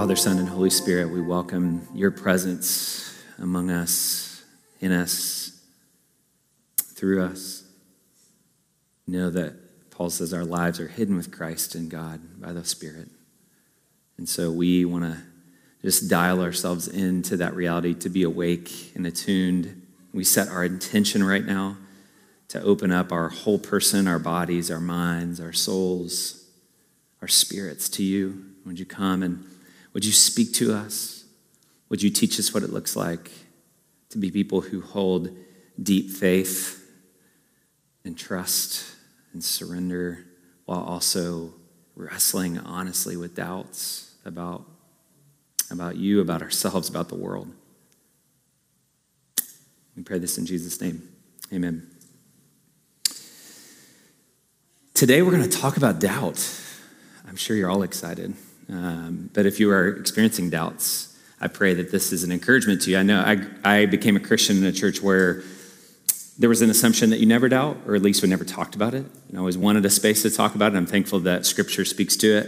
Father, Son, and Holy Spirit, we welcome your presence among us, in us, through us. Know that Paul says our lives are hidden with Christ in God by the Spirit. And so we want to just dial ourselves into that reality to be awake and attuned. We set our intention right now to open up our whole person, our bodies, our minds, our souls, our spirits to you. Would you come and would you speak to us? Would you teach us what it looks like to be people who hold deep faith and trust and surrender while also wrestling honestly with doubts about, about you, about ourselves, about the world? We pray this in Jesus' name. Amen. Today we're going to talk about doubt. I'm sure you're all excited. Um, but if you are experiencing doubts, I pray that this is an encouragement to you. I know I, I became a Christian in a church where there was an assumption that you never doubt, or at least we never talked about it. And I always wanted a space to talk about it. I'm thankful that Scripture speaks to it.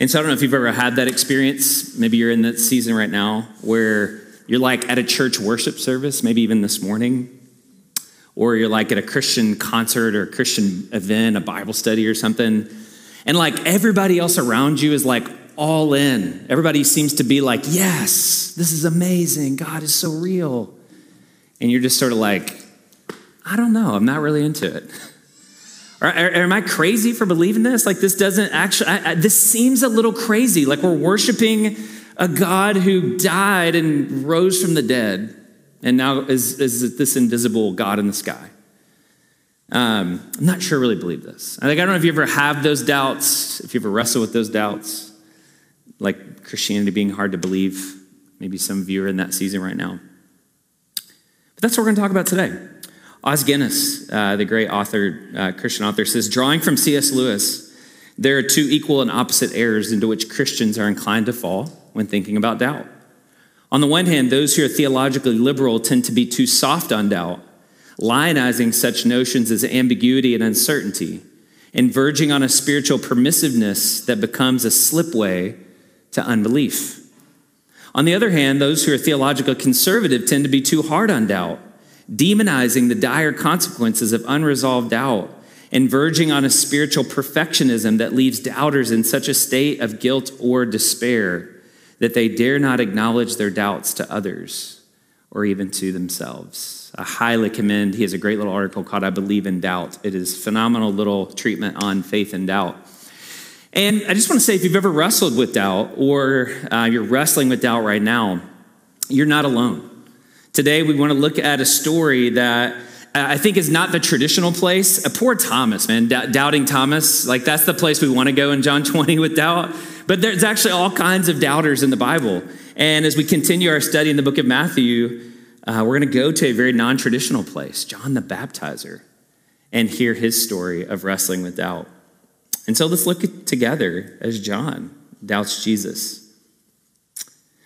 And so I don't know if you've ever had that experience. Maybe you're in that season right now where you're like at a church worship service, maybe even this morning, or you're like at a Christian concert or a Christian event, a Bible study or something and like everybody else around you is like all in. Everybody seems to be like, yes, this is amazing. God is so real. And you're just sort of like, I don't know. I'm not really into it. Or, or, am I crazy for believing this? Like, this doesn't actually, I, I, this seems a little crazy. Like, we're worshiping a God who died and rose from the dead and now is, is this invisible God in the sky. Um, I'm not sure I really believe this. I, I don't know if you ever have those doubts, if you ever wrestle with those doubts, like Christianity being hard to believe. Maybe some of you are in that season right now. But that's what we're going to talk about today. Os Guinness, uh, the great author, uh, Christian author, says, drawing from C.S. Lewis, there are two equal and opposite errors into which Christians are inclined to fall when thinking about doubt. On the one hand, those who are theologically liberal tend to be too soft on doubt lionizing such notions as ambiguity and uncertainty, and verging on a spiritual permissiveness that becomes a slipway to unbelief. On the other hand, those who are theologically conservative tend to be too hard on doubt, demonizing the dire consequences of unresolved doubt and verging on a spiritual perfectionism that leaves doubters in such a state of guilt or despair that they dare not acknowledge their doubts to others or even to themselves. I highly commend. He has a great little article called I Believe in Doubt. It is phenomenal little treatment on faith and doubt. And I just want to say if you've ever wrestled with doubt or uh, you're wrestling with doubt right now, you're not alone. Today, we want to look at a story that I think is not the traditional place. A poor Thomas, man, D- doubting Thomas. Like, that's the place we want to go in John 20 with doubt. But there's actually all kinds of doubters in the Bible. And as we continue our study in the book of Matthew, uh, we're going to go to a very non traditional place, John the Baptizer, and hear his story of wrestling with doubt. And so let's look together as John doubts Jesus.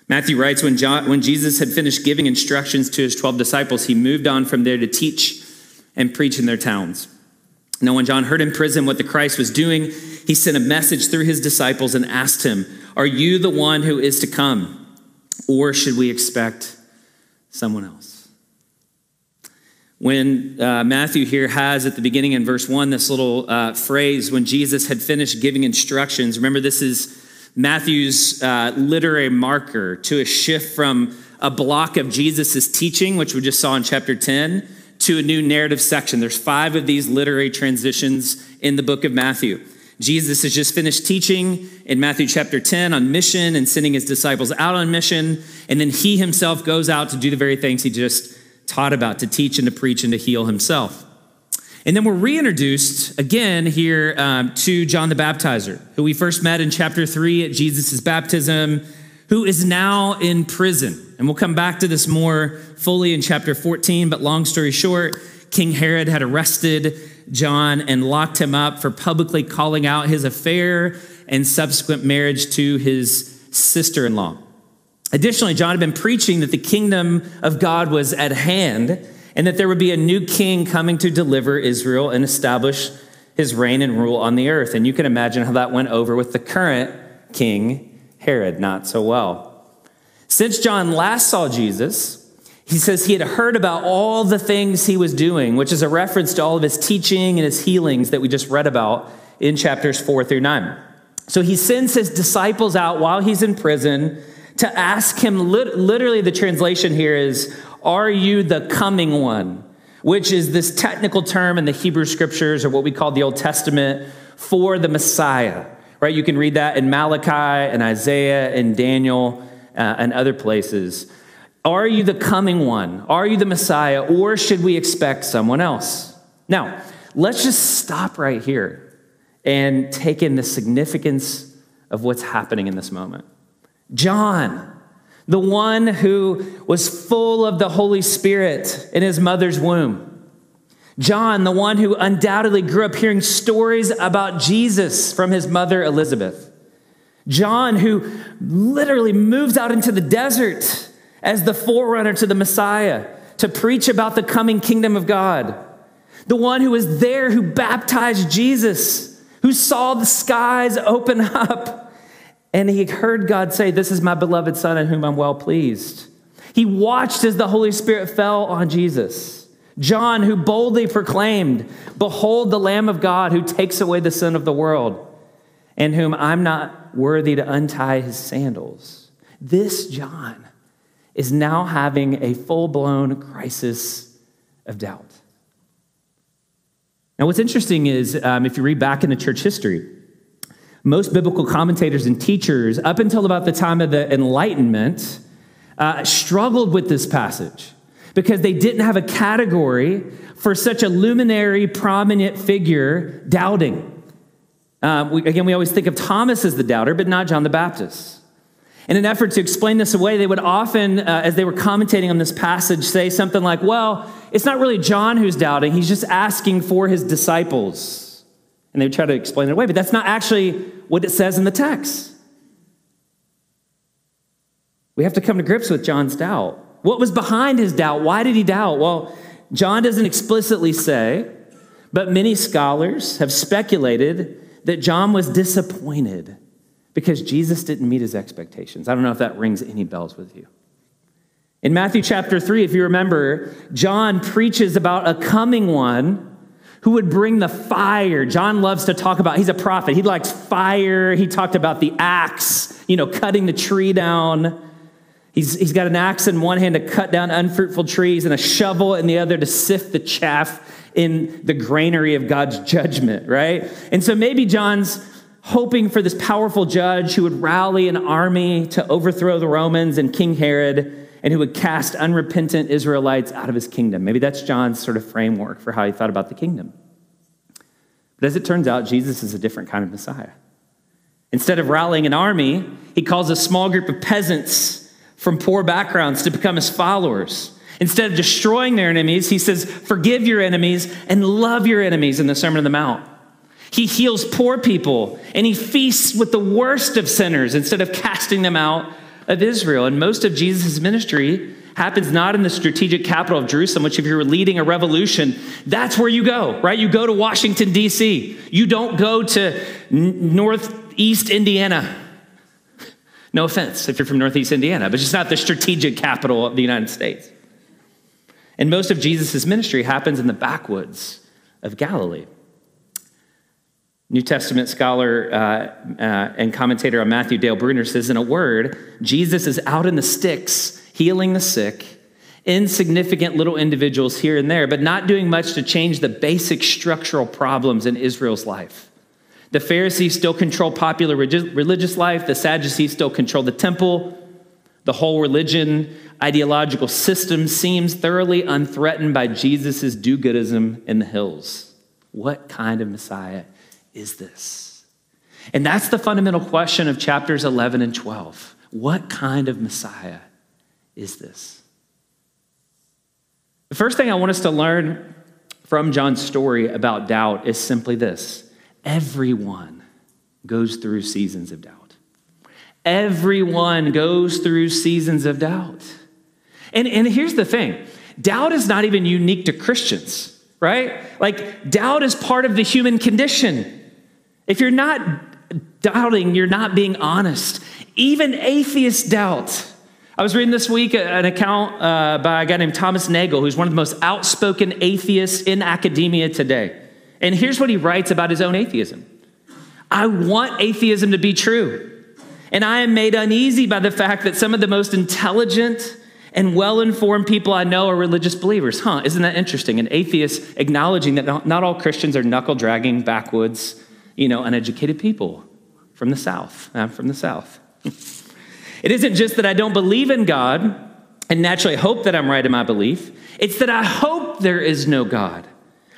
Matthew writes when, John, when Jesus had finished giving instructions to his 12 disciples, he moved on from there to teach and preach in their towns. Now, when John heard in prison what the Christ was doing, he sent a message through his disciples and asked him, Are you the one who is to come? Or should we expect someone else. When uh, Matthew here has at the beginning in verse 1 this little uh, phrase, when Jesus had finished giving instructions, remember this is Matthew's uh, literary marker to a shift from a block of Jesus' teaching, which we just saw in chapter 10, to a new narrative section. There's five of these literary transitions in the book of Matthew. Jesus has just finished teaching in Matthew chapter 10 on mission and sending his disciples out on mission. And then he himself goes out to do the very things he just taught about to teach and to preach and to heal himself. And then we're reintroduced again here um, to John the Baptizer, who we first met in chapter 3 at Jesus' baptism, who is now in prison. And we'll come back to this more fully in chapter 14, but long story short, King Herod had arrested John and locked him up for publicly calling out his affair and subsequent marriage to his sister in law. Additionally, John had been preaching that the kingdom of God was at hand and that there would be a new king coming to deliver Israel and establish his reign and rule on the earth. And you can imagine how that went over with the current king, Herod not so well. Since John last saw Jesus, he says he had heard about all the things he was doing, which is a reference to all of his teaching and his healings that we just read about in chapters four through nine. So he sends his disciples out while he's in prison to ask him literally, the translation here is, Are you the coming one? Which is this technical term in the Hebrew scriptures or what we call the Old Testament for the Messiah, right? You can read that in Malachi and Isaiah and Daniel uh, and other places. Are you the coming one? Are you the Messiah? Or should we expect someone else? Now, let's just stop right here and take in the significance of what's happening in this moment. John, the one who was full of the Holy Spirit in his mother's womb. John, the one who undoubtedly grew up hearing stories about Jesus from his mother Elizabeth. John, who literally moves out into the desert as the forerunner to the Messiah to preach about the coming kingdom of God. The one who was there who baptized Jesus, who saw the skies open up, and he heard God say, This is my beloved Son in whom I'm well pleased. He watched as the Holy Spirit fell on Jesus. John, who boldly proclaimed, Behold the Lamb of God who takes away the sin of the world, and whom I'm not worthy to untie his sandals. This John is now having a full blown crisis of doubt. Now, what's interesting is um, if you read back into church history, most biblical commentators and teachers, up until about the time of the Enlightenment, uh, struggled with this passage because they didn't have a category for such a luminary, prominent figure doubting. Uh, we, again, we always think of Thomas as the doubter, but not John the Baptist. In an effort to explain this away, they would often, uh, as they were commentating on this passage, say something like, Well, it's not really John who's doubting, he's just asking for his disciples. And they would try to explain it away, but that's not actually what it says in the text. We have to come to grips with John's doubt. What was behind his doubt? Why did he doubt? Well, John doesn't explicitly say, but many scholars have speculated that John was disappointed because Jesus didn't meet his expectations. I don't know if that rings any bells with you. In Matthew chapter 3, if you remember, John preaches about a coming one who would bring the fire. John loves to talk about, he's a prophet. He likes fire. He talked about the axe, you know, cutting the tree down. He's, he's got an axe in one hand to cut down unfruitful trees and a shovel in the other to sift the chaff in the granary of God's judgment, right? And so maybe John's hoping for this powerful judge who would rally an army to overthrow the Romans and King Herod and who would cast unrepentant Israelites out of his kingdom. Maybe that's John's sort of framework for how he thought about the kingdom. But as it turns out, Jesus is a different kind of Messiah. Instead of rallying an army, he calls a small group of peasants from poor backgrounds to become his followers. Instead of destroying their enemies, he says, Forgive your enemies and love your enemies in the Sermon on the Mount. He heals poor people and he feasts with the worst of sinners instead of casting them out of Israel. And most of Jesus' ministry happens not in the strategic capital of Jerusalem, which if you're leading a revolution, that's where you go, right? You go to Washington, D.C. You don't go to Northeast Indiana. No offense if you're from Northeast Indiana, but it's not the strategic capital of the United States. And most of Jesus' ministry happens in the backwoods of Galilee. New Testament scholar uh, uh, and commentator on Matthew Dale Bruner says, in a word, Jesus is out in the sticks, healing the sick, insignificant little individuals here and there, but not doing much to change the basic structural problems in Israel's life. The Pharisees still control popular religious life, the Sadducees still control the temple. The whole religion ideological system seems thoroughly unthreatened by Jesus' do goodism in the hills. What kind of Messiah is this? And that's the fundamental question of chapters 11 and 12. What kind of Messiah is this? The first thing I want us to learn from John's story about doubt is simply this everyone goes through seasons of doubt. Everyone goes through seasons of doubt. And, and here's the thing doubt is not even unique to Christians, right? Like, doubt is part of the human condition. If you're not Doubting, you're not being honest. Even atheists doubt. I was reading this week an account uh, by a guy named Thomas Nagel, who's one of the most outspoken atheists in academia today. And here's what he writes about his own atheism I want atheism to be true. And I am made uneasy by the fact that some of the most intelligent and well informed people I know are religious believers. Huh, isn't that interesting? An atheist acknowledging that not all Christians are knuckle dragging, backwoods, you know, uneducated people from the South. I'm from the South. It isn't just that I don't believe in God and naturally hope that I'm right in my belief, it's that I hope there is no God.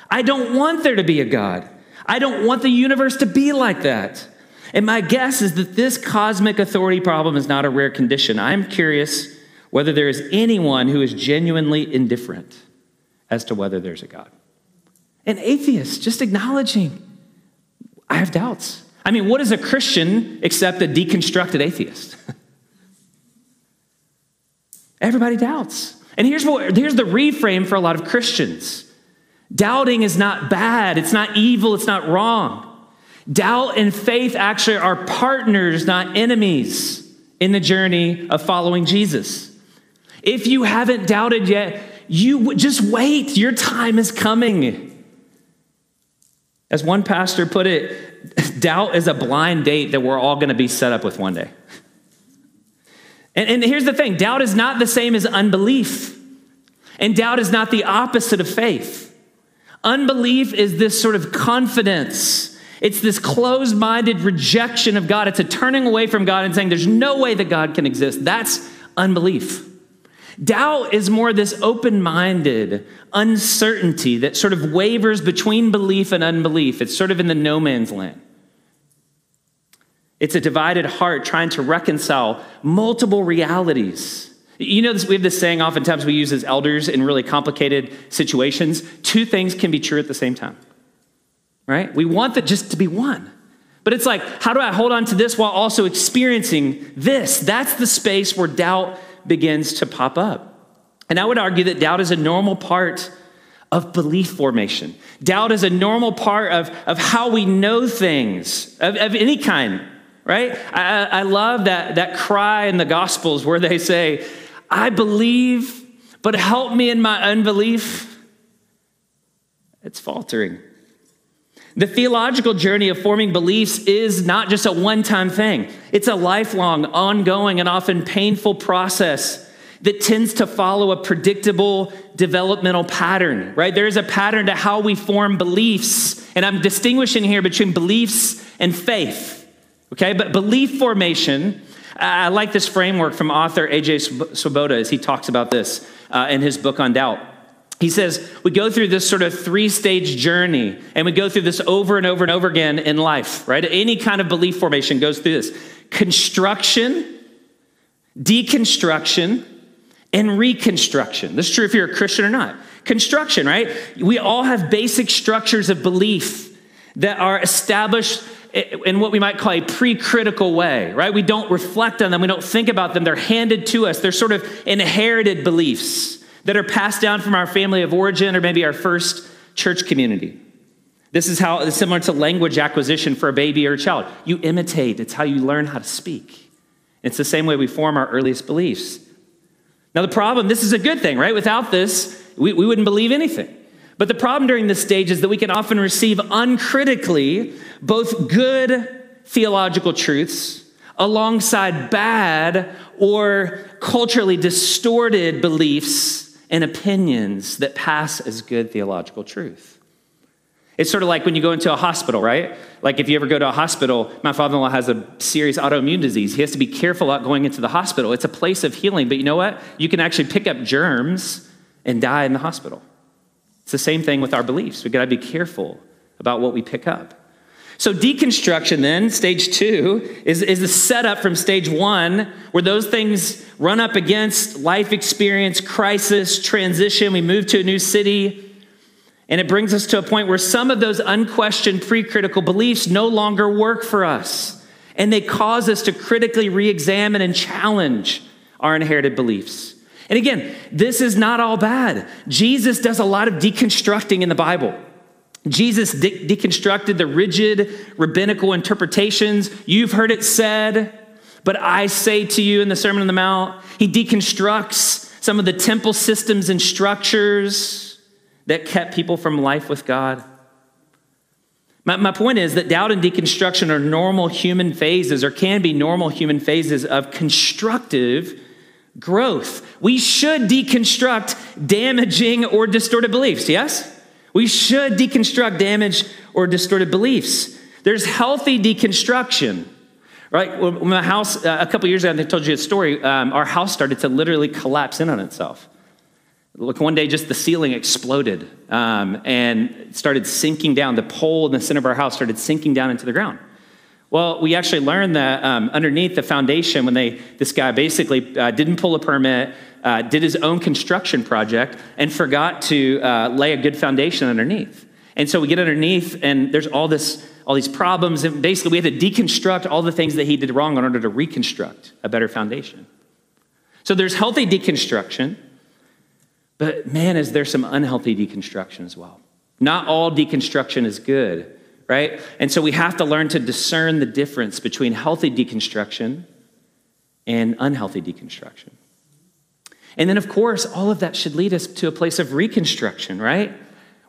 I don't want there to be a God. I don't want the universe to be like that. And my guess is that this cosmic authority problem is not a rare condition. I'm curious whether there is anyone who is genuinely indifferent as to whether there's a God. An atheist, just acknowledging, I have doubts. I mean, what is a Christian except a deconstructed atheist? Everybody doubts. And here's, what, here's the reframe for a lot of Christians doubting is not bad, it's not evil, it's not wrong. Doubt and faith actually are partners, not enemies, in the journey of following Jesus. If you haven't doubted yet, you just wait. Your time is coming. As one pastor put it, doubt is a blind date that we're all going to be set up with one day. And, and here's the thing doubt is not the same as unbelief, and doubt is not the opposite of faith. Unbelief is this sort of confidence. It's this closed minded rejection of God. It's a turning away from God and saying, There's no way that God can exist. That's unbelief. Doubt is more this open minded uncertainty that sort of wavers between belief and unbelief. It's sort of in the no man's land. It's a divided heart trying to reconcile multiple realities. You know, this, we have this saying oftentimes we use as elders in really complicated situations two things can be true at the same time, right? We want that just to be one. But it's like, how do I hold on to this while also experiencing this? That's the space where doubt begins to pop up. And I would argue that doubt is a normal part of belief formation. Doubt is a normal part of, of how we know things of, of any kind right? I, I love that, that cry in the Gospels where they say, I believe, but help me in my unbelief. It's faltering. The theological journey of forming beliefs is not just a one time thing, it's a lifelong, ongoing, and often painful process that tends to follow a predictable developmental pattern, right? There is a pattern to how we form beliefs. And I'm distinguishing here between beliefs and faith. Okay, but belief formation, I like this framework from author AJ Swoboda as he talks about this uh, in his book on doubt. He says, we go through this sort of three stage journey, and we go through this over and over and over again in life, right? Any kind of belief formation goes through this construction, deconstruction, and reconstruction. This is true if you're a Christian or not. Construction, right? We all have basic structures of belief that are established in what we might call a pre critical way, right? We don't reflect on them, we don't think about them. They're handed to us. They're sort of inherited beliefs that are passed down from our family of origin or maybe our first church community. This is how it's similar to language acquisition for a baby or a child. You imitate, it's how you learn how to speak. It's the same way we form our earliest beliefs. Now, the problem, this is a good thing, right? Without this, we, we wouldn't believe anything. But the problem during this stage is that we can often receive uncritically both good theological truths alongside bad or culturally distorted beliefs and opinions that pass as good theological truth. It's sort of like when you go into a hospital, right? Like if you ever go to a hospital, my father in law has a serious autoimmune disease. He has to be careful about going into the hospital. It's a place of healing, but you know what? You can actually pick up germs and die in the hospital. It's the same thing with our beliefs. We've got to be careful about what we pick up. So, deconstruction, then, stage two, is, is the setup from stage one, where those things run up against life experience, crisis, transition. We move to a new city, and it brings us to a point where some of those unquestioned pre critical beliefs no longer work for us. And they cause us to critically re examine and challenge our inherited beliefs. And again, this is not all bad. Jesus does a lot of deconstructing in the Bible. Jesus de- deconstructed the rigid rabbinical interpretations. You've heard it said, but I say to you in the Sermon on the Mount, he deconstructs some of the temple systems and structures that kept people from life with God. My, my point is that doubt and deconstruction are normal human phases, or can be normal human phases of constructive growth. We should deconstruct damaging or distorted beliefs, yes? We should deconstruct damaged or distorted beliefs. There's healthy deconstruction, right? When my house, uh, a couple years ago, I told you a story, um, our house started to literally collapse in on itself. Look, one day just the ceiling exploded um, and started sinking down. The pole in the center of our house started sinking down into the ground. Well, we actually learned that um, underneath the foundation, when they this guy basically uh, didn't pull a permit, uh, did his own construction project, and forgot to uh, lay a good foundation underneath. And so we get underneath, and there's all this, all these problems, and basically we had to deconstruct all the things that he did wrong in order to reconstruct a better foundation. So there's healthy deconstruction, but man, is there some unhealthy deconstruction as well. Not all deconstruction is good right? And so we have to learn to discern the difference between healthy deconstruction and unhealthy deconstruction. And then, of course, all of that should lead us to a place of reconstruction, right?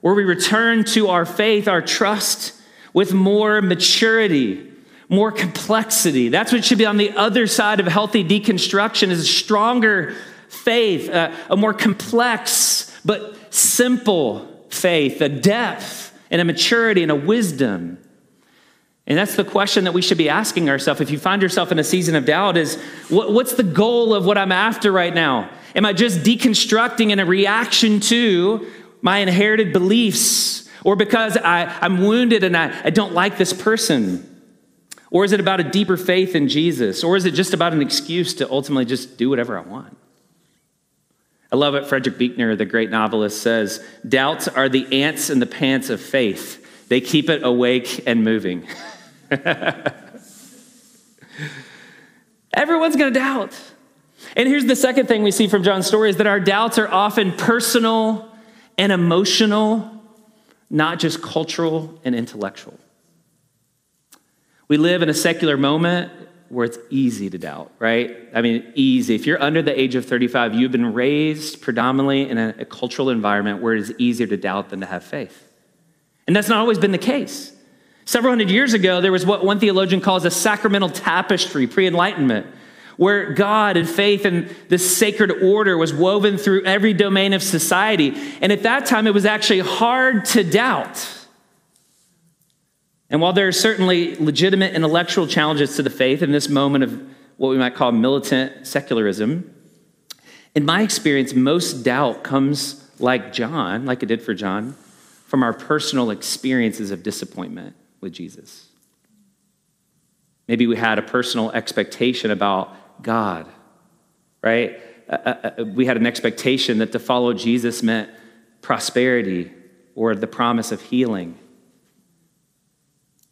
Where we return to our faith, our trust with more maturity, more complexity. That's what should be on the other side of healthy deconstruction is a stronger faith, a, a more complex but simple faith, a depth and a maturity and a wisdom. And that's the question that we should be asking ourselves. If you find yourself in a season of doubt, is what, what's the goal of what I'm after right now? Am I just deconstructing in a reaction to my inherited beliefs? Or because I, I'm wounded and I, I don't like this person? Or is it about a deeper faith in Jesus? Or is it just about an excuse to ultimately just do whatever I want? I love it. Frederick Buechner, the great novelist, says doubts are the ants in the pants of faith, they keep it awake and moving. Everyone's going to doubt. And here's the second thing we see from John's story is that our doubts are often personal and emotional, not just cultural and intellectual. We live in a secular moment where it's easy to doubt, right? I mean, easy. If you're under the age of 35, you've been raised predominantly in a, a, cultural environment where it is easier to doubt than to have faith. And that's not always been the case. Several hundred years ago, there was what one theologian calls a sacramental tapestry, pre Enlightenment, where God and faith and this sacred order was woven through every domain of society. And at that time, it was actually hard to doubt. And while there are certainly legitimate intellectual challenges to the faith in this moment of what we might call militant secularism, in my experience, most doubt comes like John, like it did for John, from our personal experiences of disappointment with Jesus. Maybe we had a personal expectation about God, right? Uh, uh, uh we had an expectation that to follow Jesus meant prosperity or the promise of healing.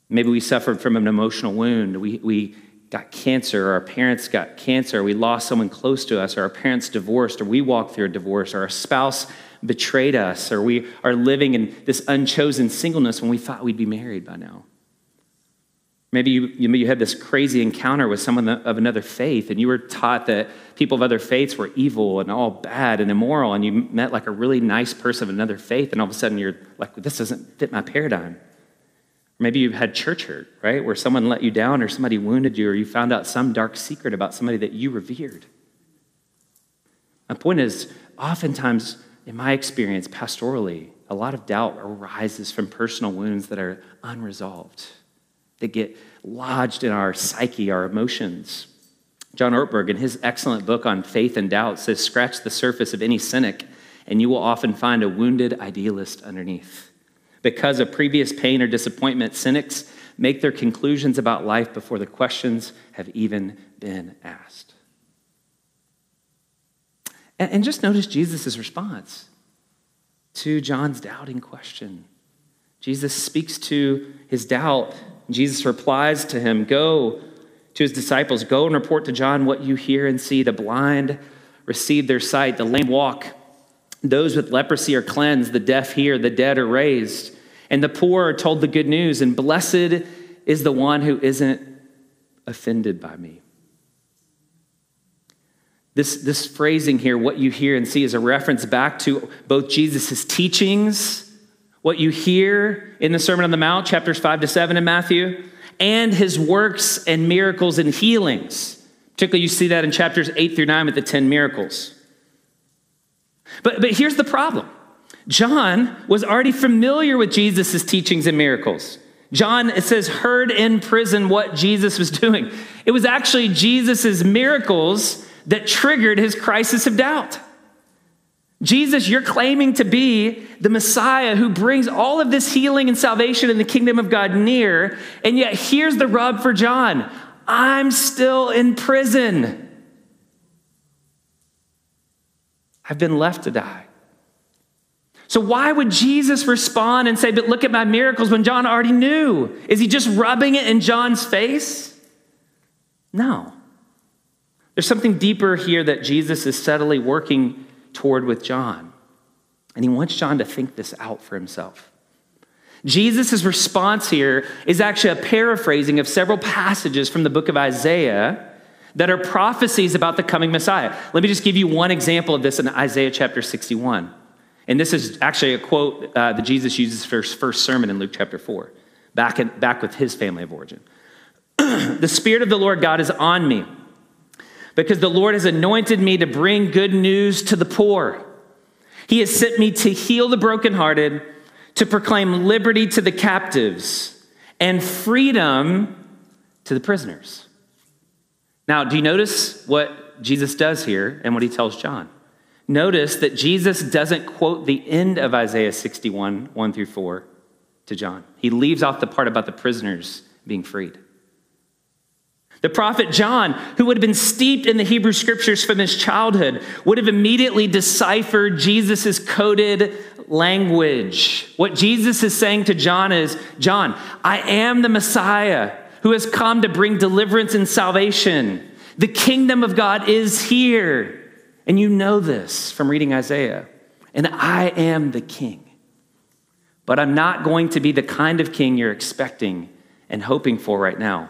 Maybe we suffered from an emotional wound. We, we got cancer, or our parents got cancer, we lost someone close to us, or our parents divorced, or we walked through a divorce, or our spouse betrayed us, or we are living in this unchosen singleness when we thought we'd be married by now. Maybe you, you had this crazy encounter with someone of another faith, and you were taught that people of other faiths were evil and all bad and immoral, and you met like a really nice person of another faith, and all of a sudden you're like, this doesn't fit my paradigm. Maybe you've had church hurt, right? Where someone let you down or somebody wounded you or you found out some dark secret about somebody that you revered. My point is, oftentimes, in my experience, pastorally, a lot of doubt arises from personal wounds that are unresolved, that get lodged in our psyche, our emotions. John Ortberg, in his excellent book on faith and doubt, says, Scratch the surface of any cynic, and you will often find a wounded idealist underneath. Because of previous pain or disappointment, cynics make their conclusions about life before the questions have even been asked. And, just notice Jesus' response to John's doubting question. Jesus speaks to his doubt. Jesus replies to him Go to his disciples, go and report to John what you hear and see. The blind receive their sight, the lame walk, those with leprosy are cleansed, the deaf hear, the dead are raised and the poor are told the good news, and blessed is the one who isn't offended by me. This, this phrasing here, what you hear and see, is a reference back to both Jesus' teachings, what you hear in the Sermon on the Mount, chapters 5 to 7 in Matthew, and his works and miracles and healings. Particularly, you see that in chapters 8 through 9 with the 10 miracles. But, but here's the problem John was already familiar with Jesus' teachings and miracles. John, it says, heard in prison what Jesus was doing. It was actually Jesus' miracles that triggered his crisis of doubt. Jesus, you're claiming to be the Messiah who brings all of this healing and salvation in the kingdom of God near, and yet here's the rub for John I'm still in prison. I've been left to die. So, why would Jesus respond and say, But look at my miracles when John already knew? Is he just rubbing it in John's face? No. There's something deeper here that Jesus is subtly working toward with John. And he wants John to think this out for himself. Jesus' response here is actually a paraphrasing of several passages from the book of Isaiah that are prophecies about the coming Messiah. Let me just give you one example of this in Isaiah chapter 61. And this is actually a quote uh, that Jesus uses for his first sermon in Luke chapter 4, back, in, back with his family of origin. the Spirit of the Lord God is on me because the Lord has anointed me to bring good news to the poor. He has sent me to heal the brokenhearted, to proclaim liberty to the captives, and freedom to the prisoners. Now, do you notice what Jesus does here and what he tells John? Notice that Jesus doesn't quote the end of Isaiah 61, 1 through 4 to John. He leaves off the part about the prisoners being freed. The prophet John, who would have been steeped in the Hebrew scriptures from his childhood, would have immediately deciphered Jesus' coded language. What Jesus is saying to John is John, I am the Messiah who has come to bring deliverance and salvation. The kingdom of God is here. And you know this from reading Isaiah. And I am the king. But I'm not going to be the kind of king you're expecting and hoping for right now.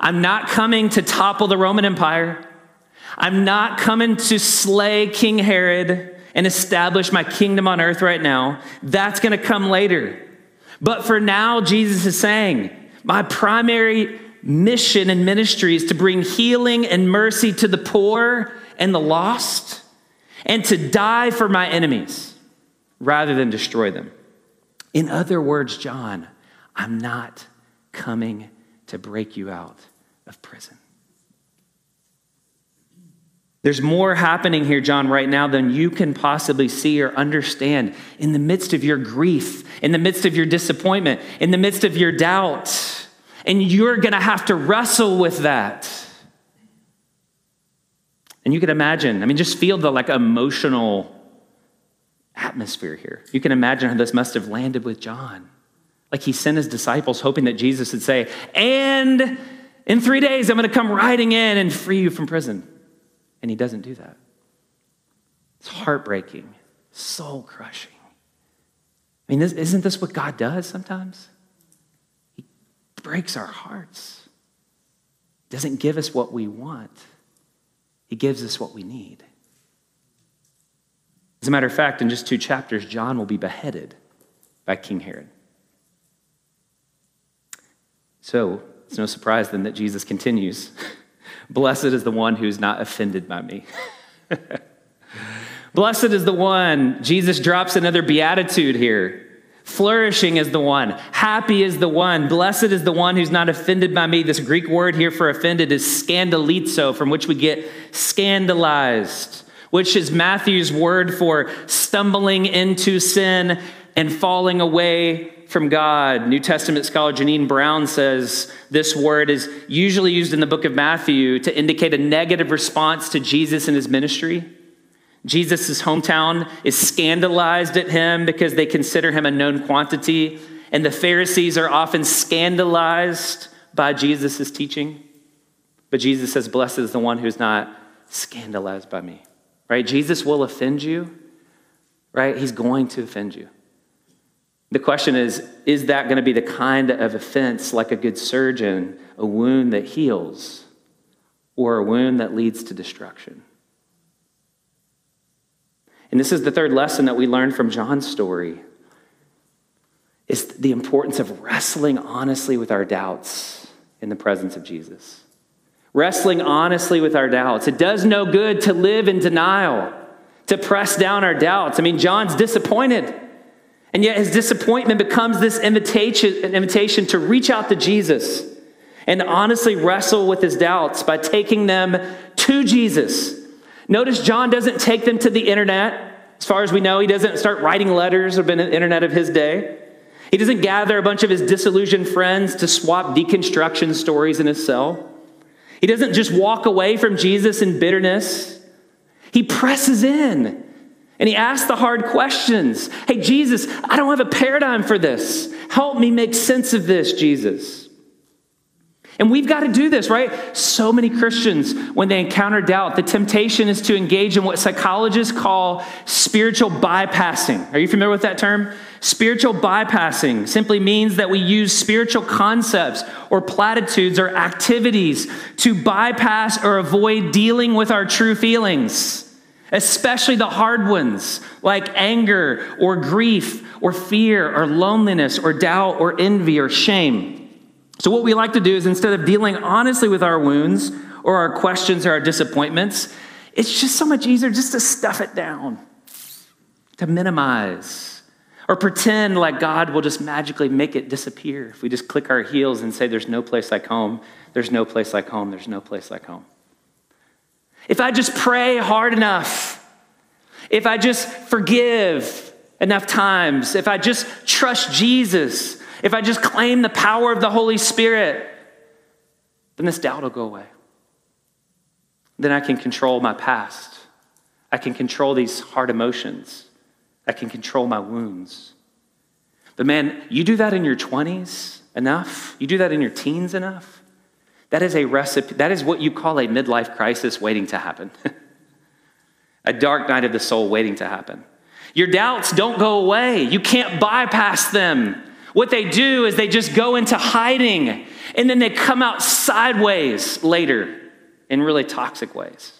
I'm not coming to topple the Roman Empire. I'm not coming to slay King Herod and establish my kingdom on earth right now. That's going to come later. But for now, Jesus is saying, my primary mission and ministry is to bring healing and mercy to the poor and the lost and to die for my enemies rather than destroy them. In other words, John, I'm not coming to break you out of prison. There's more happening here, John, right now than you can possibly see or understand. In the midst of your grief, in the midst of your disappointment, in the midst of your doubt, and you're going to have to wrestle with that. And you can imagine, I mean, just feel the like emotional atmosphere here. You can imagine how this must have landed with John. Like he sent his disciples hoping that Jesus would say, and in three days I'm going to come riding in and free you from prison. And he doesn't do that. It's heartbreaking, soul crushing. I mean, isn't this what God does sometimes? He breaks our hearts, doesn't give us what we want, He gives us what we need. As a matter of fact, in just two chapters, John will be beheaded by King Herod. So it's no surprise then that Jesus continues Blessed is the one who's not offended by me. Blessed is the one. Jesus drops another beatitude here. Flourishing is the one. Happy is the one. Blessed is the one who's not offended by me. This Greek word here for offended is scandalizo, from which we get scandalized, which is Matthew's word for stumbling into sin and falling away from God. New Testament scholar Jeannine Brown says this word is usually used in the book of Matthew to indicate a negative response to Jesus and his ministry. Jesus' hometown is scandalized at him because they consider him a known quantity, and the Pharisees are often scandalized by Jesus' teaching. But Jesus says, Blessed is the one who's not scandalized by me. Right? Jesus will offend you, right? He's going to offend you. The question is is that going to be the kind of offense, like a good surgeon, a wound that heals, or a wound that leads to destruction? And this is the third lesson that we learned from John's story is the importance of wrestling honestly with our doubts in the presence of Jesus. Wrestling honestly with our doubts. It does no good to live in denial, to press down our doubts. I mean, John's disappointed. And yet his disappointment becomes this invitation, an invitation to reach out to Jesus and honestly wrestle with his doubts by taking them to Jesus. Notice John doesn't take them to the internet. As far as we know, he doesn't start writing letters or been the internet of his day. He doesn't gather a bunch of his disillusioned friends to swap deconstruction stories in his cell. He doesn't just walk away from Jesus in bitterness. He presses in and he asked the hard questions. Hey, Jesus, I don't have a paradigm for this. Help me make sense of this, Jesus. And we've got to do this, right? So many Christians, when they encounter doubt, the temptation is to engage in what psychologists call spiritual bypassing. Are you familiar with that term? Spiritual bypassing simply means that we use spiritual concepts or platitudes or activities to bypass or avoid dealing with our true feelings, especially the hard ones like anger or grief or fear or loneliness or doubt or envy or shame. So, what we like to do is instead of dealing honestly with our wounds or our questions or our disappointments, it's just so much easier just to stuff it down, to minimize, or pretend like God will just magically make it disappear. If we just click our heels and say, There's no place like home, there's no place like home, there's no place like home. If I just pray hard enough, if I just forgive enough times, if I just trust Jesus, if I just claim the power of the Holy Spirit, then this doubt will go away. Then I can control my past. I can control these hard emotions. I can control my wounds. But man, you do that in your 20s enough, you do that in your teens enough. That is a recipe, that is what you call a midlife crisis waiting to happen. a dark night of the soul waiting to happen. Your doubts don't go away. You can't bypass them. What they do is they just go into hiding and then they come out sideways later in really toxic ways.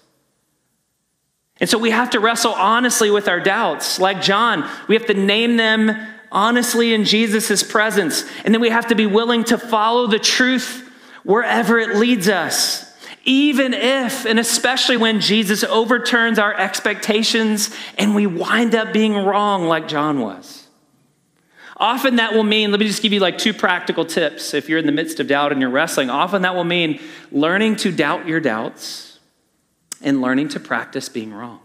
And so we have to wrestle honestly with our doubts. Like John, we have to name them honestly in Jesus' presence. And then we have to be willing to follow the truth wherever it leads us. Even if, and especially when Jesus overturns our expectations and we wind up being wrong like John was. Often that will mean, let me just give you like two practical tips if you're in the midst of doubt and you're wrestling. Often that will mean learning to doubt your doubts and learning to practice being wrong.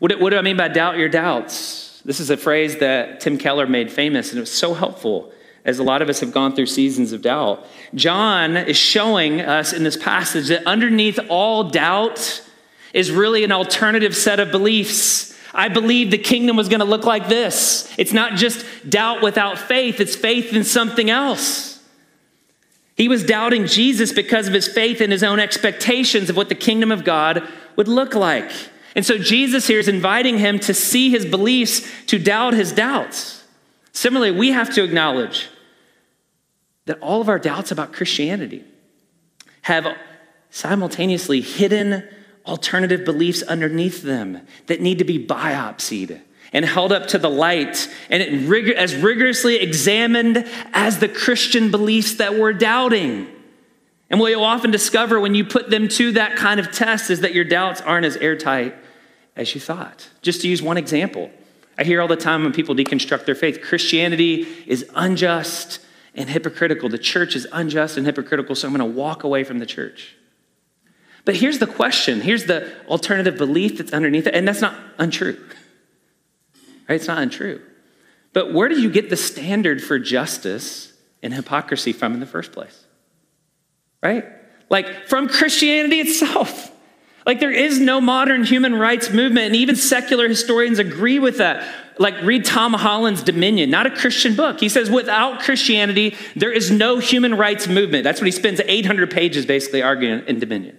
What do, I mean by doubt your doubts? This is a phrase that Tim Keller made famous, and it was so helpful as a lot of us have gone through seasons of doubt. John is showing us in this passage that underneath all doubt is really an alternative set of beliefs I believed the kingdom was going to look like this. It's not just doubt without faith, it's faith in something else. He was doubting Jesus because of his faith in his own expectations of what the kingdom of God would look like. And so Jesus here is inviting him to see his beliefs, to doubt his doubts. Similarly, we have to acknowledge that all of our doubts about Christianity have simultaneously hidden alternative beliefs underneath them that need to be biopsied and held up to the light and rig- as rigorously examined as the Christian beliefs that we're doubting. And what you'll often discover when you put them to that kind of test is that your doubts aren't as airtight as you thought. Just to use one example, I hear all the time when people deconstruct their faith Christianity is unjust and hypocritical. The church is unjust and hypocritical, so I'm going to walk away from the church. But here's the question here's the alternative belief that's underneath it, and that's not untrue. Right? It's not untrue. But where do you get the standard for justice and hypocrisy from in the first place? Right? Like from Christianity itself. Like there is no modern human rights movement, and even secular historians agree with that. Like read Tom Holland's Dominion, not a Christian book. He says without Christianity, there is no human rights movement. That's what he spends 800 pages basically arguing in Dominion.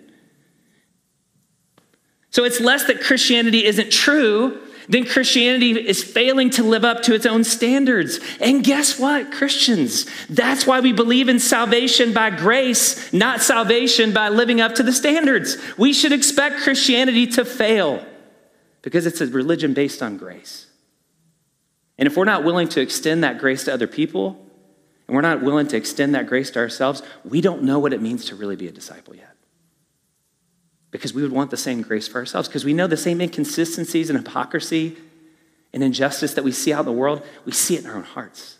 So it's less that Christianity isn't true then Christianity is failing to live up to its own standards. And guess what, Christians? That's why we believe in salvation by grace, not salvation by living up to the standards. We should expect Christianity to fail because it's a religion based on grace. And if we're not willing to extend that grace to other people, and we're not willing to extend that grace to ourselves, we don't know what it means to really be a disciple yet because we would want the same grace for ourselves because we know the same inconsistencies and hypocrisy and injustice that we see out in the world, we see it in our own hearts.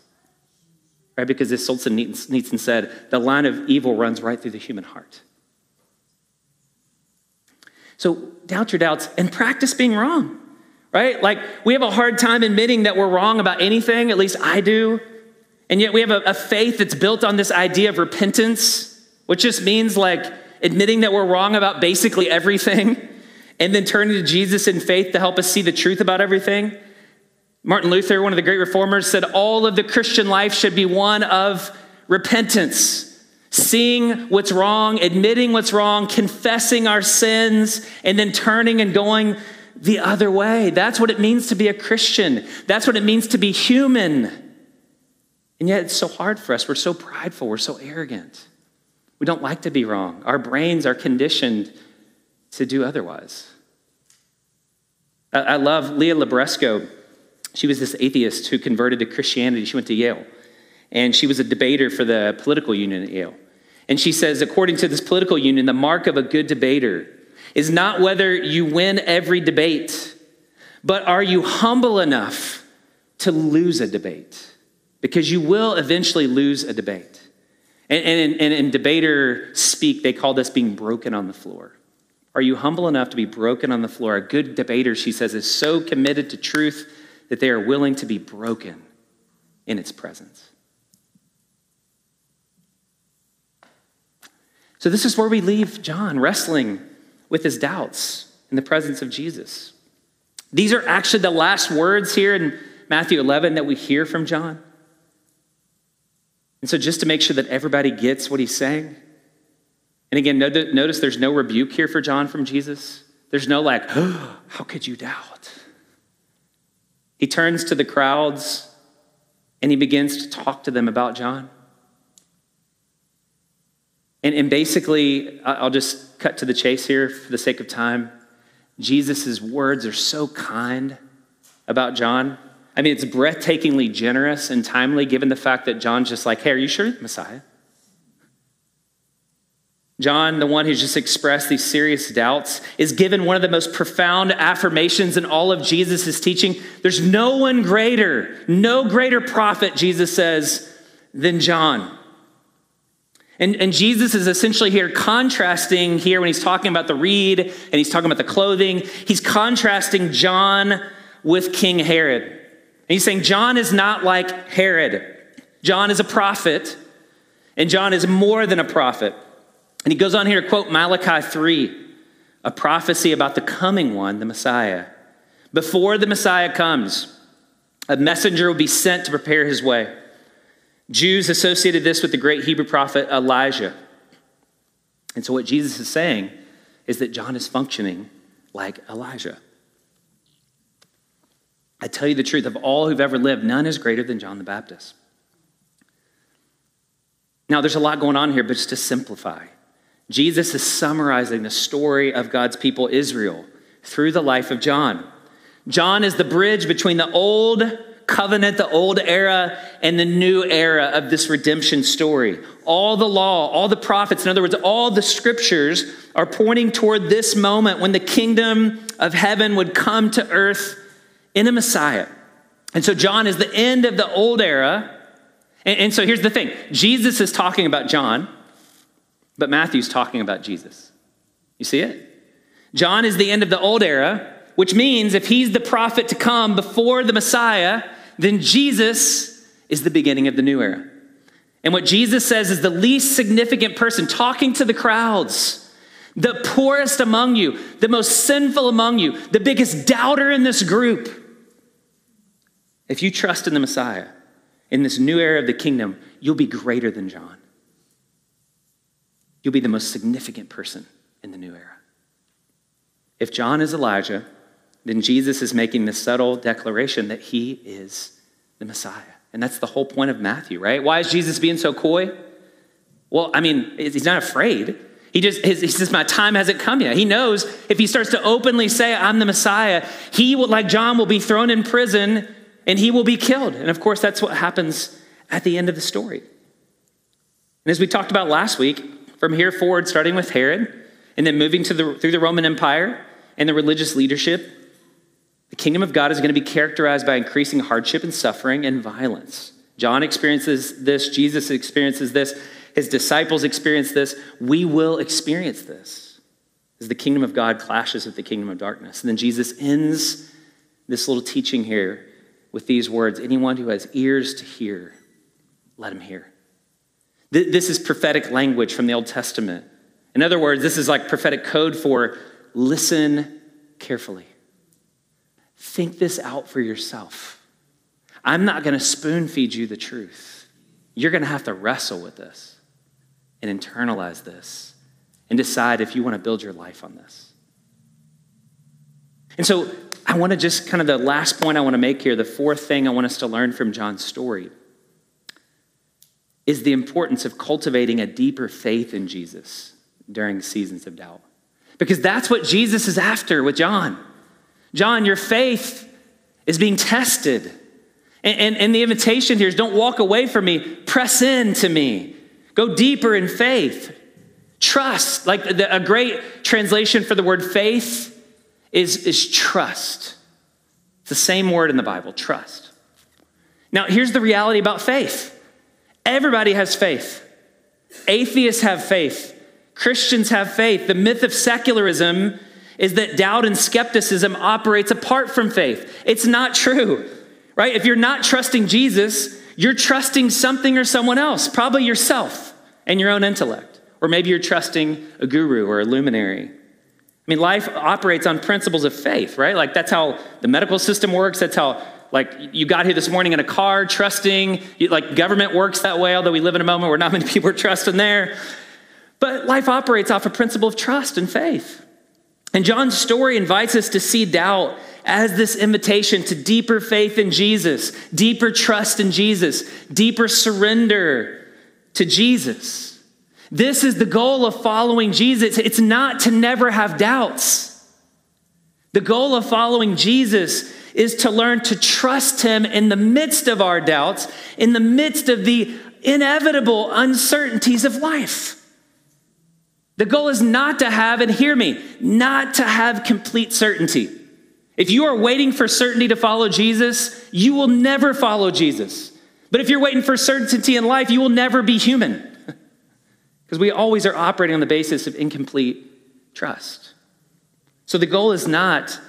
Right? Because as Solzhenitsyn said, the line of evil runs right through the human heart. So doubt your doubts and practice being wrong, right? Like we have a hard time admitting that we're wrong about anything, at least I do. And yet we have a, a faith that's built on this idea of repentance, which just means like, admitting that we're wrong about basically everything, and then turning to Jesus in faith to help us see the truth about everything. Martin Luther, one of the great reformers, said all of the Christian life should be one of repentance. Seeing what's wrong, admitting what's wrong, confessing our sins, and then turning and going the other way. That's what it means to be a Christian. That's what it means to be human. And yet it's so hard for us. We're so prideful. We're so arrogant. We don't like to be wrong. Our brains are conditioned to do otherwise. I love Leah Libresco. She was this atheist who converted to Christianity. She went to Yale, and she was a debater for the political union at Yale. And she says, according to this political union, the mark of a good debater is not whether you win every debate, but are you humble enough to lose a debate? Because you will eventually lose a debate. And, and, and in debater speak, they call this being broken on the floor. Are you humble enough to be broken on the floor? A good debater, she says, is so committed to truth that they are willing to be broken in its presence. So, this is where we leave John wrestling with his doubts in the presence of Jesus. These are actually the last words here in Matthew 11 that we hear from John. And so, just to make sure that everybody gets what he's saying, and again, notice there's no rebuke here for John from Jesus. There's no like, oh, how could you doubt? He turns to the crowds and he begins to talk to them about John. And, and basically, I'll just cut to the chase here for the sake of time. Jesus' words are so kind about John. I mean, it's breathtakingly generous and timely given the fact that John's just like, hey, are you sure Messiah? John, the one who's just expressed these serious doubts, is given one of the most profound affirmations in all of Jesus' teaching. There's no one greater, no greater prophet, Jesus says, than John. And, and Jesus is essentially here contrasting here when he's talking about the reed and he's talking about the clothing, he's contrasting John with King Herod. And he's saying John is not like Herod. John is a prophet, and John is more than a prophet. And he goes on here to quote Malachi 3, a prophecy about the coming one, the Messiah. Before the Messiah comes, a messenger will be sent to prepare his way. Jews associated this with the great Hebrew prophet Elijah. And so, what Jesus is saying is that John is functioning like Elijah. I tell you the truth, of all who've ever lived, none is greater than John the Baptist. Now, there's a lot going on here, but just to simplify, Jesus is summarizing the story of God's people, Israel, through the life of John. John is the bridge between the old covenant, the old era, and the new era of this redemption story. All the law, all the prophets, in other words, all the scriptures are pointing toward this moment when the kingdom of heaven would come to earth in a Messiah. And so John is the end of the old era. And, and so here's the thing Jesus is talking about John, but Matthew's talking about Jesus. You see it? John is the end of the old era, which means if he's the prophet to come before the Messiah, then Jesus is the beginning of the new era. And what Jesus says is the least significant person talking to the crowds the poorest among you, the most sinful among you, the biggest doubter in this group. If you trust in the Messiah, in this new era of the kingdom, you'll be greater than John. You'll be the most significant person in the new era. If John is Elijah then Jesus is making this subtle declaration that he is the Messiah. And that's the whole point of Matthew, right? Why is Jesus being so coy? Well, I mean, he's not afraid. He just he says, My time hasn't come yet. He knows if he starts to openly say, I'm the Messiah, he will, like John, will be thrown in prison and he will be killed. And of course, that's what happens at the end of the story. And as we talked about last week, from here forward, starting with Herod, and then moving to the, through the Roman Empire and the religious leadership, the kingdom of God is going to be characterized by increasing hardship and suffering and violence. John experiences this, Jesus experiences this, his disciples experience this. We will experience this as the kingdom of God clashes with the kingdom of darkness. And then Jesus ends this little teaching here with these words Anyone who has ears to hear, let him hear. This is prophetic language from the Old Testament. In other words, this is like prophetic code for listen carefully. Think this out for yourself. I'm not going to spoon feed you the truth. You're going to have to wrestle with this and internalize this and decide if you want to build your life on this. And so, I want to just kind of the last point I want to make here, the fourth thing I want us to learn from John's story is the importance of cultivating a deeper faith in Jesus during seasons of doubt. Because that's what Jesus is after with John. John, your faith is being tested. And, and, and, the invitation here is don't walk away from me, press in to me. Go deeper in faith. Trust. Like the, a great translation for the word faith is, is trust. It's the same word in the Bible, trust. Now, here's the reality about faith everybody has faith. Atheists have faith. Christians have faith. The myth of secularism is that doubt and skepticism operates apart from faith. It's not true, right? If you're not trusting Jesus, you're trusting something or someone else, probably yourself and your own intellect. Or maybe you're trusting a guru or a luminary. I mean, life operates on principles of faith, right? Like that's how the medical system works. That's how, like, you got here this morning in a car, trusting. Like, government works that way, although we live in a moment where not many people are trusting there. But life operates off a principle of trust and faith. And John's story invites us to see doubt as this invitation to deeper faith in Jesus, deeper trust in Jesus, deeper surrender to Jesus. This is the goal of following Jesus. It's not to never have doubts. The goal of following Jesus is to learn to trust Him in the midst of our doubts, in the midst of the inevitable uncertainties of life. The goal is not to have, and hear me, not to have complete certainty. If you are waiting for certainty to follow Jesus, you will never follow Jesus. But if you're waiting for certainty in life, you will never be human. Because we always are operating on the basis of incomplete trust. So the goal is not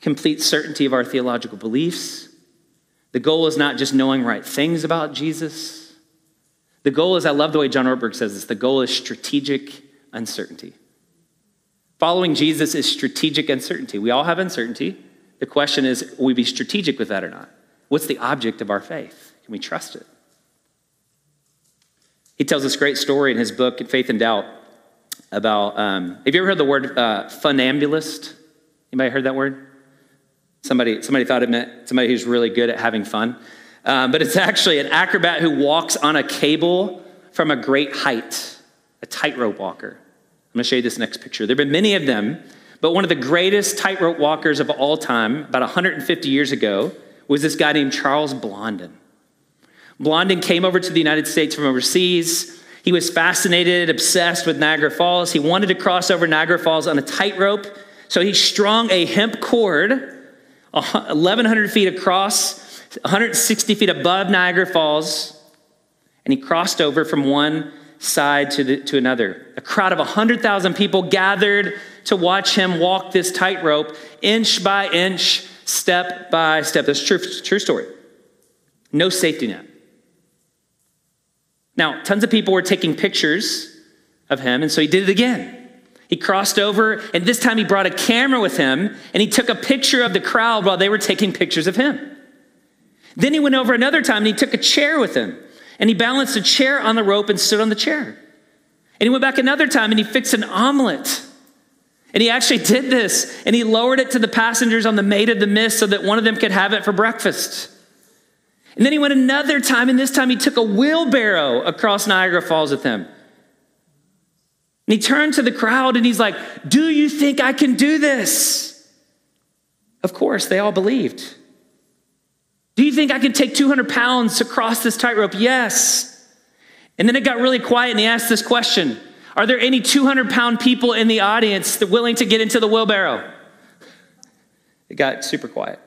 complete certainty of our theological beliefs. The goal is not just knowing right things about Jesus. The goal is, I love the way John Ortberg says this, the goal is strategic uncertainty. Following Jesus is strategic uncertainty. We all have uncertainty. The question is, will we be strategic with that or not? What's the object of our faith? Can we trust it? He tells this great story in his book, Faith and Doubt, about um, have you ever heard the word uh, funambulist? Anybody heard that word? Somebody, somebody thought it meant somebody who's really good at having fun. Um, but it's actually an acrobat who walks on a cable from a great height a tightrope walker. I'm going to show you this next picture. There have been many of them, but one of the greatest tightrope walkers of all time, about 150 years ago, was this guy named Charles Blondin. Blondin came over to the United States from overseas. He was fascinated, obsessed with Niagara Falls. He wanted to cross over Niagara Falls on a tightrope, so he strung a hemp cord 1,100 feet across, 160 feet above Niagara Falls, and he crossed over from one side to, the, to another. A crowd of 100,000 people gathered to watch him walk this tightrope inch by inch, step by step. That's true, true story. No safety net. Now, tons of people were taking pictures of him, and so he did it again. He crossed over, and this time he brought a camera with him, and he took a picture of the crowd while they were taking pictures of him. Then he went over another time, and he took a chair with him. And he balanced a chair on the rope and stood on the chair. And he went back another time and he fixed an omelet. And he actually did this, and he lowered it to the passengers on the Maid of the Mist so that one of them could have it for breakfast. And then he went another time, and this time he took a wheelbarrow across Niagara Falls with him. And he turned to the crowd and he's like, Do you think I can do this? Of course, they all believed. Do you think I can take 200 pounds across this tightrope? Yes. And then it got really quiet and he asked this question Are there any 200 pound people in the audience that willing to get into the wheelbarrow? It got super quiet.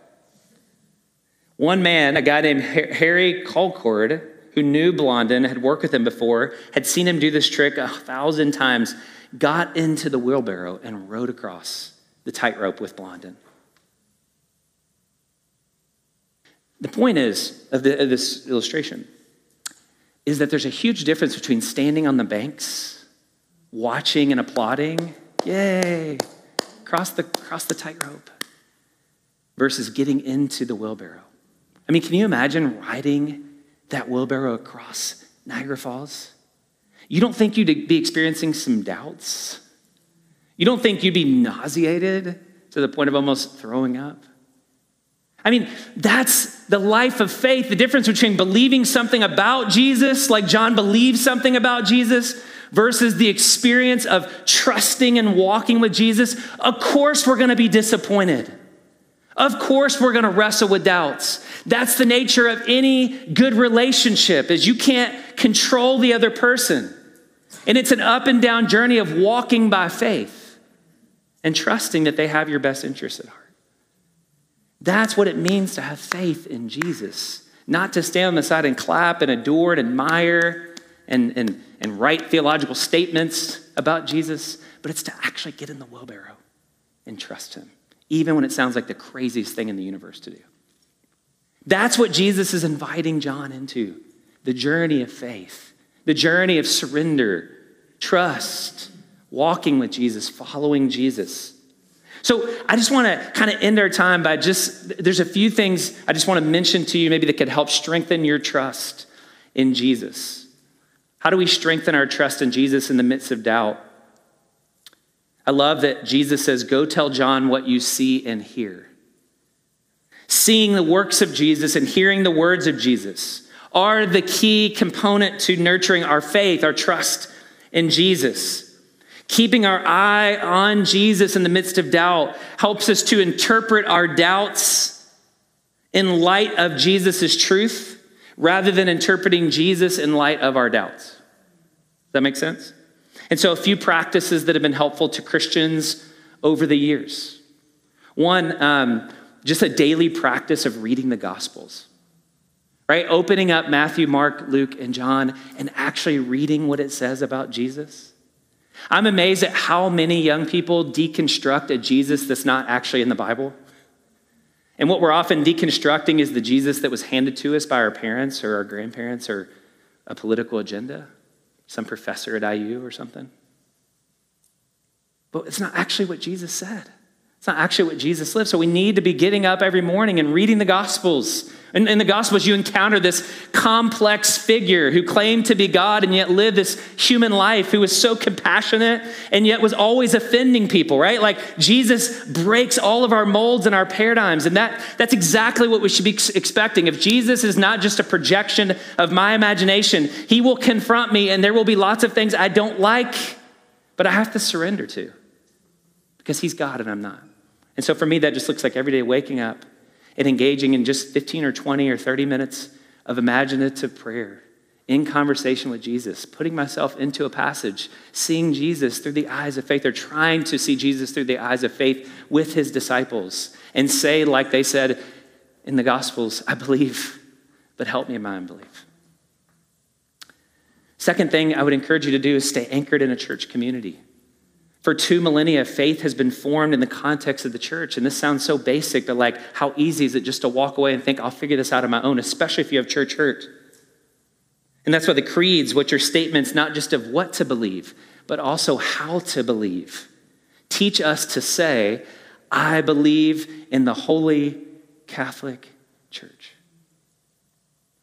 One man, a guy named Harry Colcord, who knew Blondin, had worked with him before, had seen him do this trick a thousand times, got into the wheelbarrow and rode across the tightrope with Blondin. The point is of, the, of this illustration is that there's a huge difference between standing on the banks, watching and applauding, yay, cross the, cross the tightrope, versus getting into the wheelbarrow. I mean, can you imagine riding that wheelbarrow across Niagara Falls? You don't think you'd be experiencing some doubts? You don't think you'd be nauseated to the point of almost throwing up? I mean, that's the life of faith, the difference between believing something about Jesus, like John believes something about Jesus, versus the experience of trusting and walking with Jesus. Of course, we're going to be disappointed. Of course, we're going to wrestle with doubts. That's the nature of any good relationship is you can't control the other person. And it's an up and down journey of walking by faith and trusting that they have your best interests at heart. That's what it means to have faith in Jesus, not to stand on the side and clap and adore and admire and, and, and write theological statements about Jesus, but it's to actually get in the wheelbarrow and trust Him, even when it sounds like the craziest thing in the universe to do. That's what Jesus is inviting John into the journey of faith, the journey of surrender, trust, walking with Jesus, following Jesus. So I just want to kind of end our time by just, there's a few things I just want to mention to you maybe that could help strengthen your trust in Jesus. How do we strengthen our trust in Jesus in the midst of doubt? I love that Jesus says, Go tell John what you see and hear. Seeing the works of Jesus and hearing the words of Jesus are the key component to nurturing our faith, our trust in Jesus. Keeping our eye on Jesus in the midst of doubt helps us to interpret our doubts in light of Jesus' truth rather than interpreting Jesus in light of our doubts. Does that make sense? And so, a few practices that have been helpful to Christians over the years. One, um, just a daily practice of reading the Gospels, right? Opening up Matthew, Mark, Luke, and John and actually reading what it says about Jesus. I'm amazed at how many young people deconstruct a Jesus that's not actually in the Bible. And what we're often deconstructing is the Jesus that was handed to us by our parents or our grandparents or a political agenda, some professor at IU or something. But it's not actually what Jesus said. It's not actually what Jesus lived. So we need to be getting up every morning and reading the Gospels. In, in, the Gospels, you encounter this complex figure who claimed to be God and yet lived this human life, who was so compassionate and yet was always offending people, right? Like Jesus breaks all of our molds and our paradigms. And that, that's exactly what we should be expecting. If Jesus is not just a projection of my imagination, he will confront me and there will be lots of things I don't like, but I have to surrender to because he's God and I'm not. And so for me, that just looks like every day waking up and engaging in just 15 or 20 or 30 minutes of imaginative prayer in conversation with Jesus, putting myself into a passage, seeing Jesus through the eyes of faith, or trying to see Jesus through the eyes of faith with his disciples and say, like they said in the Gospels, I believe, but help me in my unbelief. Second thing I would encourage you to do is stay anchored in a church community. For two millennia, faith has been formed in the context of the church. And this sounds so basic, but like, how easy is it just to walk away and think, I'll figure this out on my own, especially if you have church hurt? And that's why the creeds, which are statements not just of what to believe, but also how to believe, teach us to say, I believe in the Holy Catholic Church.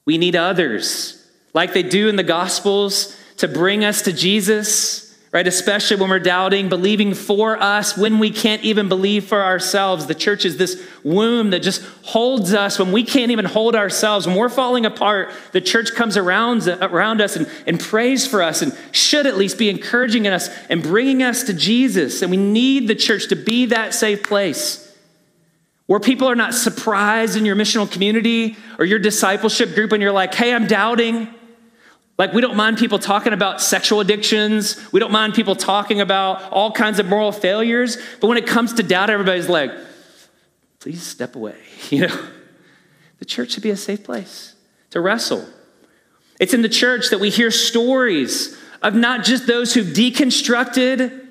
We need others, like they do in the Gospels, to bring us to Jesus right? Especially when we're doubting, believing for us when we can't even believe for ourselves. The church is this womb that just holds us when we can't even hold ourselves. When we're falling apart, the church comes around, around us and, and prays for us and should at least be encouraging us and bringing us to Jesus. And we need the church to be that safe place where people are not surprised in your missional community or your discipleship group and you're like, hey, I'm doubting. Like, we don't mind people talking about sexual addictions. We don't mind people talking about all kinds of moral failures. But when it comes to doubt, everybody's like, please step away. You know, the church should be a safe place to wrestle. It's in the church that we hear stories of not just those who've deconstructed,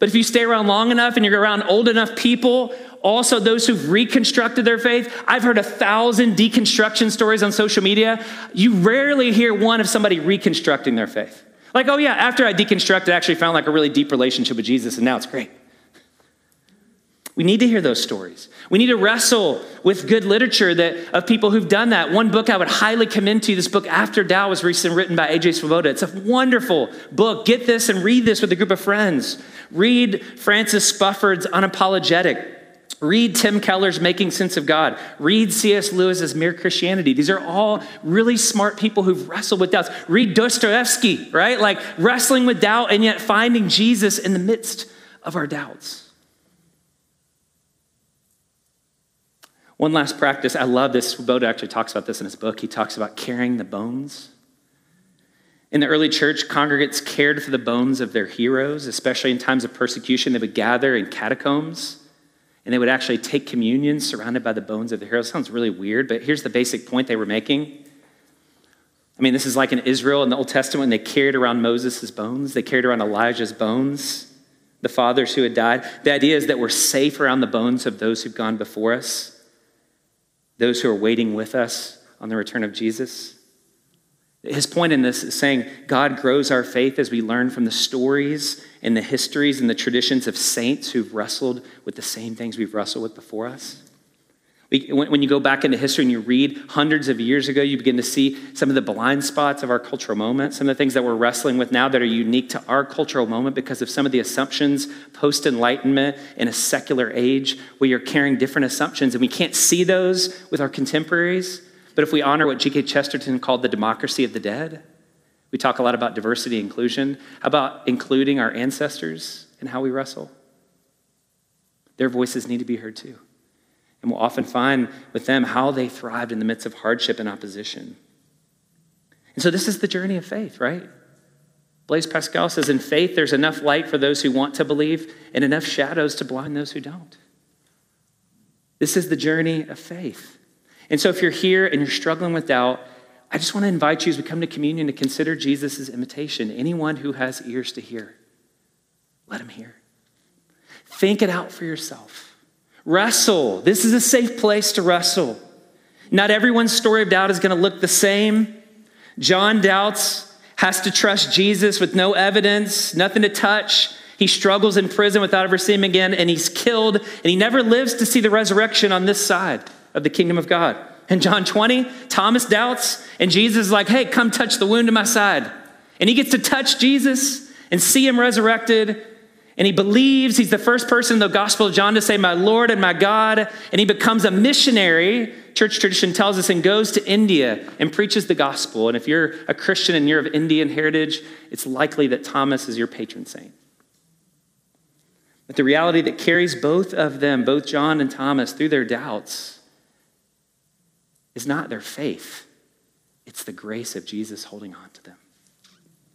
but if you stay around long enough and you're around old enough people, also those who've reconstructed their faith. I've heard a thousand deconstruction stories on social media. You rarely hear one of somebody reconstructing their faith. Like, oh yeah, after I deconstructed, I actually found like a really deep relationship with Jesus, and now it's great. We need to hear those stories. We need to wrestle with good literature that of people who've done that. One book I would highly commend to you, this book After Doubt was recently written by AJ Swoboda. It's a wonderful book. Get this and read this with a group of friends. Read Francis Spufford's Unapologetic. Read Tim Keller's Making Sense of God. Read C.S. Lewis's Mere Christianity. These are all really smart people who've wrestled with doubts. Read Dostoevsky, right? Like wrestling with doubt and yet finding Jesus in the midst of our doubts. One last practice. I love this. Swoboda actually talks about this in his book. He talks about carrying the bones. In the early church, congregates cared for the bones of their heroes, especially in times of persecution. They would gather in catacombs and they would actually take communion surrounded by the bones of the heroes. Sounds really weird, but here's the basic point they were making. I mean, this is like in Israel in the Old Testament, they carried around Moses' bones, they carried around Elijah's bones, the fathers who had died. The idea is that we're safe around the bones of those who've gone before us, those who are waiting with us on the return of Jesus. His point in this is saying God grows our faith as we learn from the stories and the histories and the traditions of saints who've wrestled with the same things we've wrestled with before us. When you go back into history and you read hundreds of years ago, you begin to see some of the blind spots of our cultural moment, some of the things that we're wrestling with now that are unique to our cultural moment because of some of the assumptions post Enlightenment in a secular age where you're carrying different assumptions and we can't see those with our contemporaries. But if we honor what G.K. Chesterton called the democracy of the dead, we talk a lot about diversity and inclusion. About including our ancestors in how we wrestle? Their voices need to be heard too. And we'll often find with them how they thrived in the midst of hardship and opposition. And so this is the journey of faith, right? Blaise Pascal says, In faith, there's enough light for those who want to believe and enough shadows to blind those who don't. This is the journey of faith. And so if you're here and you're struggling with doubt, I just want to invite you as we come to communion to consider Jesus' invitation. Anyone who has ears to hear, let him hear. Think it out for yourself. Wrestle. This is a safe place to wrestle. Not everyone's story of doubt is going to look the same. John doubts, has to trust Jesus with no evidence, nothing to touch. He struggles in prison without ever seeing him again, and he's killed, and he never lives to see the resurrection on this side of the kingdom of God. In John 20, Thomas doubts, and Jesus is like, hey, come touch the wound in my side. And he gets to touch Jesus and see him resurrected. And he believes he's the first person in the Gospel of John to say, My Lord and my God. And he becomes a missionary, church tradition tells us, and goes to India and preaches the gospel. And if you're a Christian and you're of Indian heritage, it's likely that Thomas is your patron saint. But the reality that carries both of them, both John and Thomas, through their doubts, is not their faith, it's the grace of Jesus holding on to them.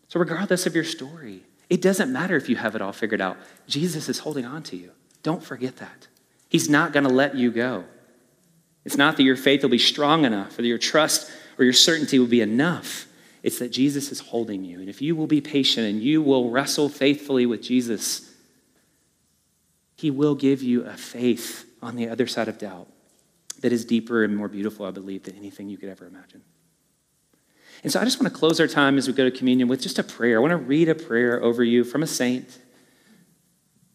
So, regardless of your story, it doesn't matter if you have it all figured out. Jesus is holding on to you. Don't forget that. He's not going to let you go. It's not that your faith will be strong enough or that your trust or your certainty will be enough. It's that Jesus is holding you. And if you will be patient and you will wrestle faithfully with Jesus, He will give you a faith on the other side of doubt that is deeper and more beautiful, I believe, than anything you could ever imagine. And so I just want to close our time as we go to communion with just a prayer. I want to read a prayer over you from a saint.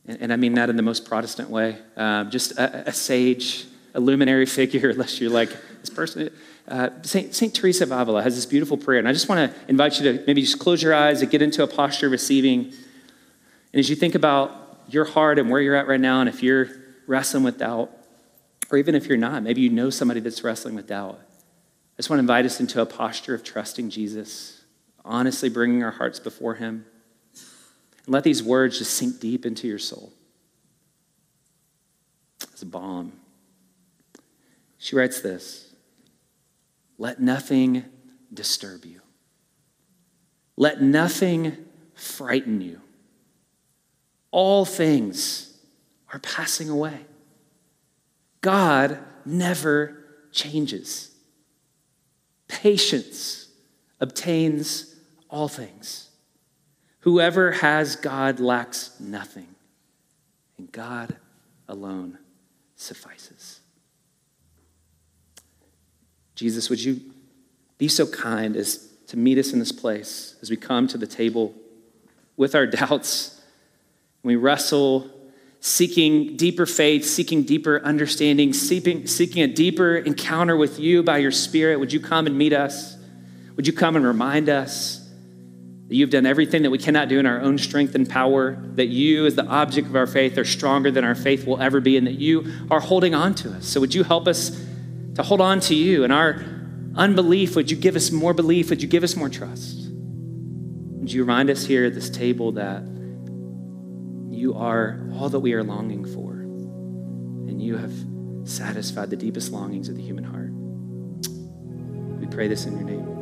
And, and I mean that in the most Protestant way. Um, just a, a, sage, a luminary figure, unless you're like this person. Uh, Saint, Saint Teresa of Avila has this beautiful prayer. And I just want to invite you to maybe just close your eyes and get into a posture of receiving. And as you think about your heart and where you're at right now, and if you're wrestling with doubt, or even if you're not, maybe you know somebody that's wrestling with doubt, just want to invite us into a posture of trusting Jesus, honestly bringing our hearts before Him. And let these words just sink deep into your soul It's a balm. She writes this Let nothing disturb you, let nothing frighten you. All things are passing away. God never changes. Patience obtains all things. Whoever has God lacks nothing, and God alone suffices. Jesus, would you be so kind as to meet us in this place as we come to the table with our doubts, we wrestle, seeking deeper faith, seeking deeper understanding, seeking, seeking a deeper encounter with you by your Spirit? Would you come and meet us? Would you come and remind us? that you've done everything that we cannot do in our own strength and power, that you, as the object of our faith, are stronger than our faith will ever be, and that you are holding on to us. So, would you help us to hold on to you? And our unbelief, would you give us more belief? Would you give us more trust? Would you remind us here at this table that you are all that we are longing for, and you have satisfied the deepest longings of the human heart? We pray this in your name.